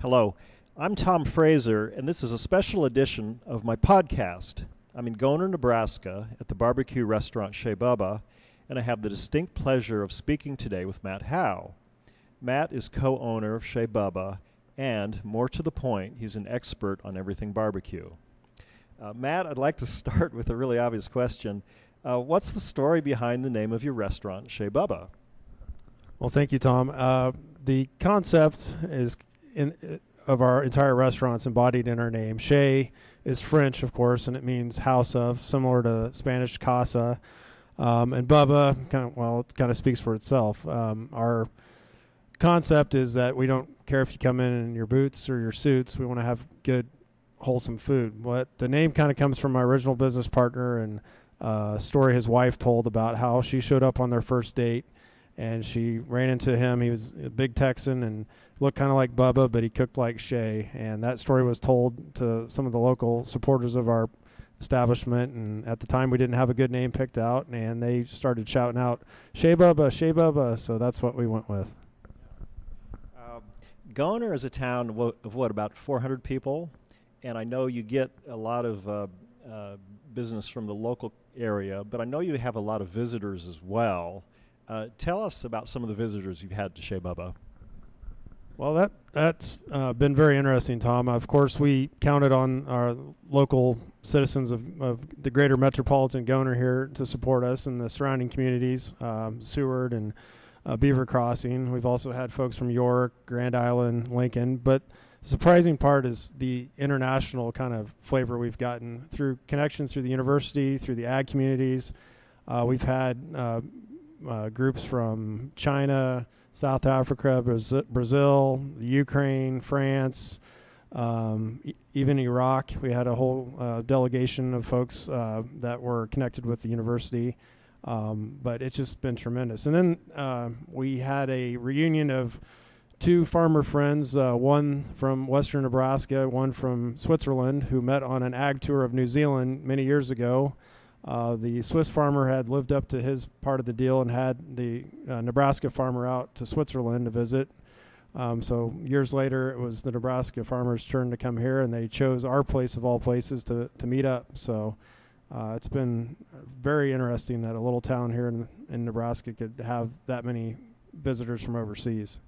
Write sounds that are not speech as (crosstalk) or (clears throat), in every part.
Hello, I'm Tom Fraser, and this is a special edition of my podcast. I'm in Goehner, Nebraska, at the barbecue restaurant Chez Bubba, and I have the distinct pleasure of speaking today with Matt Howe. Matt is co owner of Chez Bubba, and more to the point, he's an expert on everything barbecue. Uh, Matt, I'd like to (laughs) start with a really obvious question. Uh, what's the story behind the name of your restaurant, Chez Bubba? Well, thank you, Tom. Uh, the concept is in, of our entire restaurants embodied in our name. Chez is French, of course, and it means house of, similar to Spanish casa. Um, and Bubba, kind of, well, it kind of speaks for itself. Um, our concept is that we don't care if you come in in your boots or your suits. We want to have good, wholesome food. What the name kind of comes from my original business partner and uh, story his wife told about how she showed up on their first date and she ran into him. He was a big Texan and looked kind of like Bubba, but he cooked like Chez. And that story was told to some of the local supporters of our establishment. And at the time, we didn't have a good name picked out, and they started shouting out Chez Bubba, Chez Bubba. So that's what we went with. Um, Goehner is a town of what, about 400 people? And I know you get a lot of uh, uh, business from the local area, but I know you have a lot of visitors as well. Uh, tell us about some of the visitors you've had to Chez Bubba. Well, that that's uh, been very interesting, Tom. Of course, we counted on our local citizens of, of the greater metropolitan Goehner here to support us and the surrounding communities, um, Seward and uh, Beaver Crossing. We've also had folks from York, Grand Island, Lincoln. But the surprising part is the international kind of flavor we've gotten through connections through the university, through the ag communities. Uh, we've had uh, groups from China, South Africa, Brazil, Ukraine, France, um, e- even Iraq. We had a whole uh, delegation of folks uh, that were connected with the university. Um, but it's just been tremendous. And then uh, we had a reunion of two farmer friends, uh, one from western Nebraska, one from Switzerland, who met on an ag tour of New Zealand many years ago. Uh, the Swiss farmer had lived up to his part of the deal and had the uh, Nebraska farmer out to Switzerland to visit. Um, so years later, it was the Nebraska farmer's turn to come here, and they chose our place of all places to, to meet up. So uh, it's been very interesting that a little town here in, in Nebraska could have that many visitors from overseas.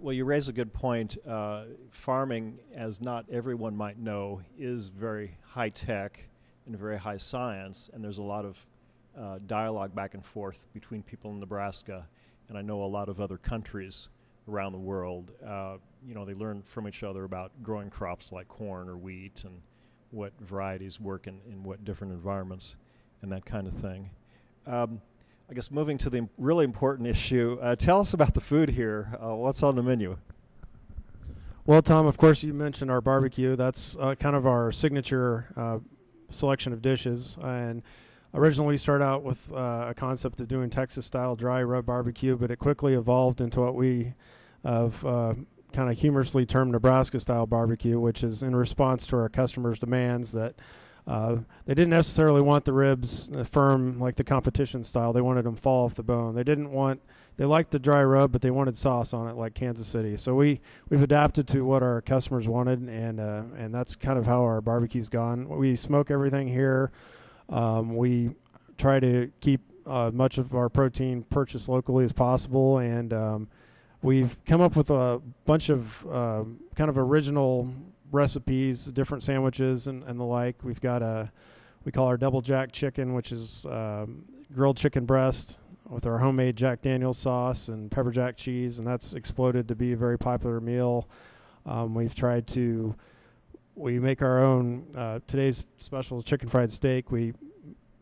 Well, you raise a good point. Uh, farming, as not everyone might know, is very high tech and very high science, and there's a lot of uh, dialogue back and forth between people in Nebraska, and I know a lot of other countries around the world. Uh, you know, they learn from each other about growing crops like corn or wheat and what varieties work in, in what different environments and that kind of thing. Um, I guess moving to the really important issue, uh, tell us about the food here. Uh, what's on the menu? Well, Tom, of course, you mentioned our barbecue. That's uh, kind of our signature uh, selection of dishes. And originally, we started out with uh, a concept of doing Texas style dry rub barbecue, but it quickly evolved into what we have uh, kind of humorously termed Nebraska style barbecue, which is in response to our customers' demands that. Uh, they didn't necessarily want the ribs uh, firm like the competition style. They wanted them fall off the bone. They didn't want they liked the dry rub, but they wanted sauce on it like Kansas City. So we we've adapted to what our customers wanted, and uh, and that's kind of how our barbecue's gone. We smoke everything here. Um, we try to keep uh, much of our protein purchased locally as possible, and um, we've come up with a bunch of uh, kind of original recipes, different sandwiches, and, and the like. We've got a we call our double jack chicken, which is um, grilled chicken breast with our homemade Jack Daniels sauce and pepper jack cheese, and that's exploded to be a very popular meal. Um, we've tried to we make our own uh, today's special chicken fried steak. We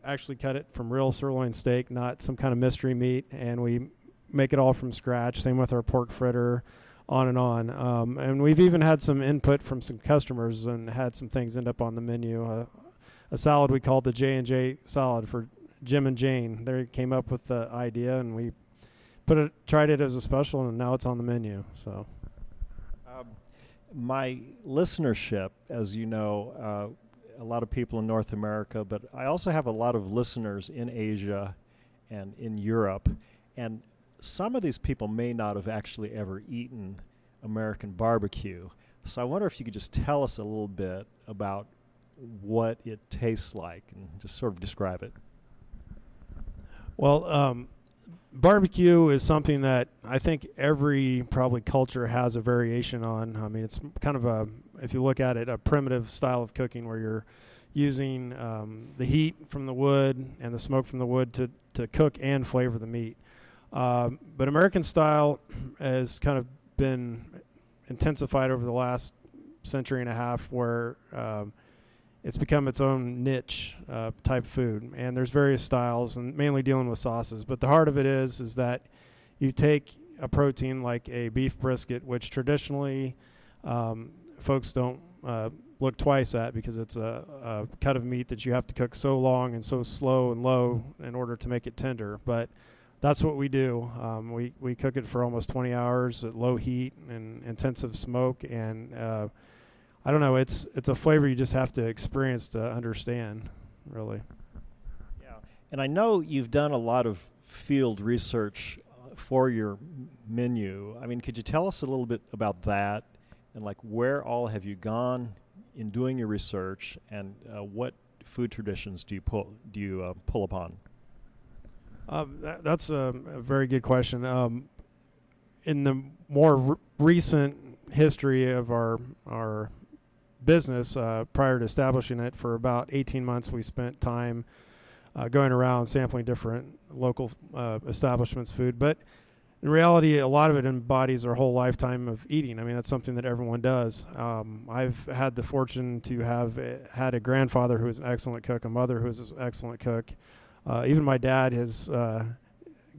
actually cut it from real sirloin steak, not some kind of mystery meat, and we make it all from scratch. Same with our pork fritter, on and on. Um, and we've even had some input from some customers and had some things end up on the menu. Uh, a salad we called the J and J salad for Jim and Jane. They came up with the idea, and we put it, tried it as a special, and now it's on the menu. So, um, my listenership, as you know, uh, a lot of people in North America, but I also have a lot of listeners in Asia and in Europe, and some of these people may not have actually ever eaten American barbecue. So I wonder if you could just tell us a little bit about what it tastes like and just sort of describe it. Well, um, barbecue is something that I think every probably culture has a variation on. I mean, it's kind of a, if you look at it, a primitive style of cooking where you're using um, the heat from the wood and the smoke from the wood to, to cook and flavor the meat. Um, but American style has kind of been intensified over the last century and a half, where um, it's become its own niche uh, type food. And there's various styles, and mainly dealing with sauces. But the heart of it is is that you take a protein like a beef brisket, which traditionally um, folks don't uh, look twice at because it's a, a, cut of meat that you have to cook so long and so slow and low in order to make it tender. But that's what we do. Um, we we cook it for almost 20 hours at low heat and intensive smoke, and uh, I don't know. It's it's a flavor you just have to experience to understand, really. Yeah, and I know you've done a lot of field research uh, for your menu. I mean, could you tell us a little bit about that, and like where all have you gone in doing your research, and uh, what food traditions do you pull do you uh, pull upon? Um, that, that's a, a, very good question. Um, in the more recent history of our our business, uh, prior to establishing it, for about 18 months, we spent time uh, going around sampling different local uh, establishments' food. But in reality, a lot of it embodies our whole lifetime of eating. I mean, that's something that everyone does. Um, I've had the fortune to have uh, had a grandfather who was an excellent cook, a mother who was an excellent cook. Uh, even my dad has uh,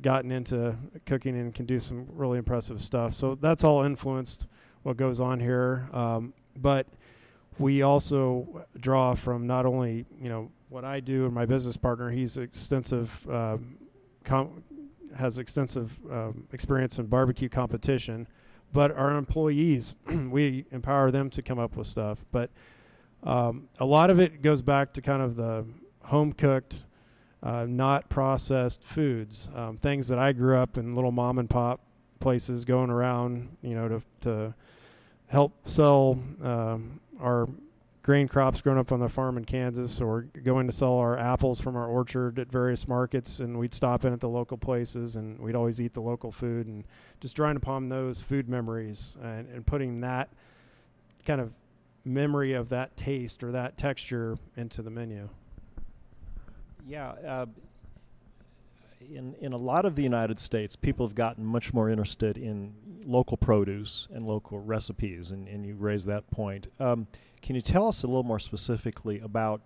gotten into cooking and can do some really impressive stuff. So that's all influenced what goes on here. Um, but we also draw from not only you know what I do and my business partner. He's extensive. Um, com- has extensive um, experience in barbecue competition, but our employees, (clears throat) we empower them to come up with stuff. But um, a lot of it goes back to kind of the home cooked, uh, not processed foods, um, things that I grew up in little mom and pop places going around, you know, to to help sell um, our grain crops grown up on the farm in Kansas, or going to sell our apples from our orchard at various markets, and we'd stop in at the local places, and we'd always eat the local food, and just drawing upon those food memories and, and putting that kind of memory of that taste or that texture into the menu. Yeah. Uh, in, in a lot of the United States, people have gotten much more interested in local produce and local recipes, and, and you raise that point. Um, can you tell us a little more specifically about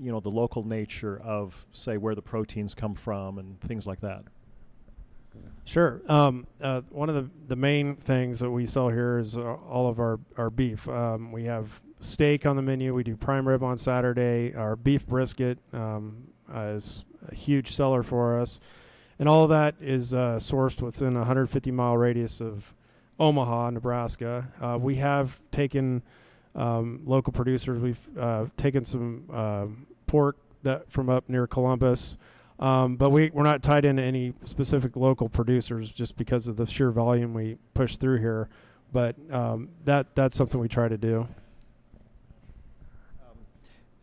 you know the local nature of say where the proteins come from and things like that? Sure. Um, uh, one of the, the main things that we sell here is uh, all of our, our beef. Um, we have steak on the menu. We do prime rib on Saturday. Our beef brisket um, uh, is a huge seller for us. And all that is uh, sourced within a 150 mile radius of Omaha, Nebraska. Uh, we have taken um, local producers. We've uh, taken some uh, pork that from up near Columbus, um, but we we're not tied into any specific local producers just because of the sheer volume we push through here. But um, that that's something we try to do. Um,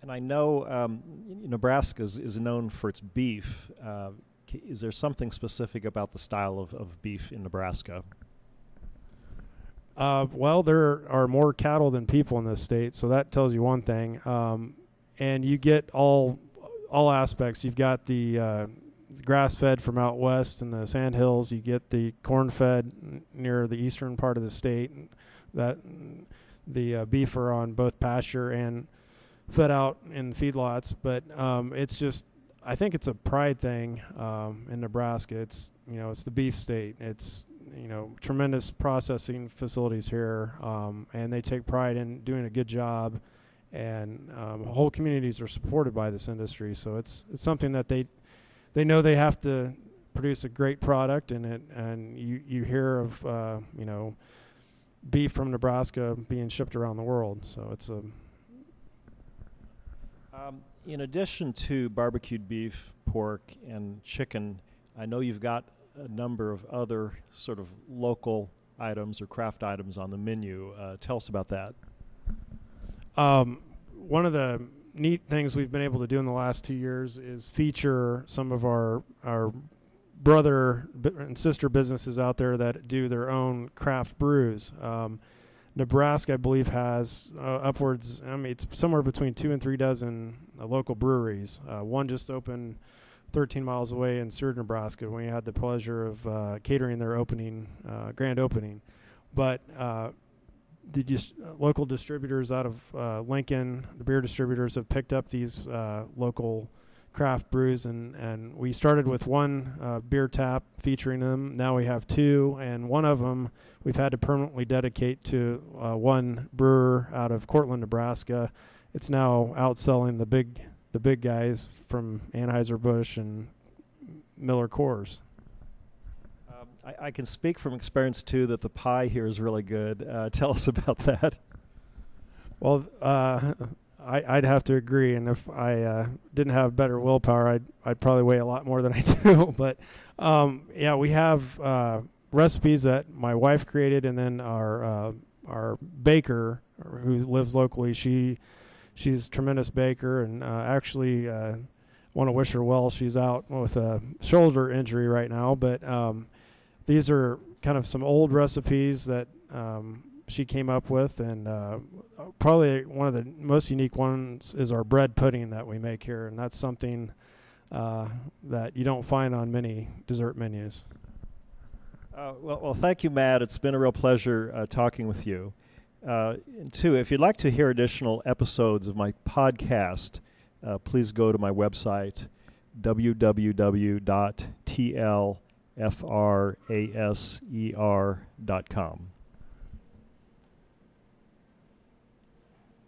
and I know um, Nebraska is, is, known for its beef. Uh, is there something specific about the style of, of beef in Nebraska? Uh, well, there are more cattle than people in this state, so that tells you one thing. Um, and you get all all aspects. You've got the uh, grass fed from out west in the sand hills. You get the corn fed near the eastern part of the state. That the uh, beef are on both pasture and fed out in feedlots. But um, it's just, I think it's a pride thing um, in Nebraska. It's you know it's the beef state. It's you know tremendous processing facilities here, um, and they take pride in doing a good job. And um, whole communities are supported by this industry, so it's it's something that they they know they have to produce a great product, and it and you you hear of uh, you know beef from Nebraska being shipped around the world, so it's a um, in addition to barbecued beef, pork, and chicken, I know you've got a number of other sort of local items or craft items on the menu. Uh, tell us about that. Um, one of the neat things we've been able to do in the last two years is feature some of our our brother and sister businesses out there that do their own craft brews. Um, Nebraska, I believe, has uh, upwards. I mean, it's somewhere between two and three dozen uh, local breweries. Uh, one just opened 13 miles away in Seward, Nebraska. We had the pleasure of uh, catering their opening, uh, grand opening. But uh, the dis- local distributors out of Lincoln, the beer distributors, have picked up these local craft brews, and, and we started with one uh, beer tap featuring them. Now we have two, and one of them we've had to permanently dedicate to uh, one brewer out of Cortland, Nebraska. It's now outselling the big the big guys from Anheuser Busch and Miller Coors. Um, I, I, can speak from experience too that the pie here is really good. Uh, (laughs) tell us about that. Well, uh, I, would have to agree. And if I uh, didn't have better willpower, I'd I'd probably weigh a lot more than I (laughs) do. but um, yeah, we have uh, recipes that my wife created, and then our uh, our baker who lives locally. She she's a tremendous baker, and uh, actually uh, want to wish her well. She's out with a shoulder injury right now, but um, these are kind of some old recipes that um, she came up with, and uh, probably one of the most unique ones is our bread pudding that we make here, and that's something uh, that you don't find on many dessert menus. Uh, well, well, thank you, Matt. It's been a real pleasure uh, talking with you. Uh, and two, if you'd like to hear additional episodes of my podcast, uh, please go to my website www.tlfraser.com.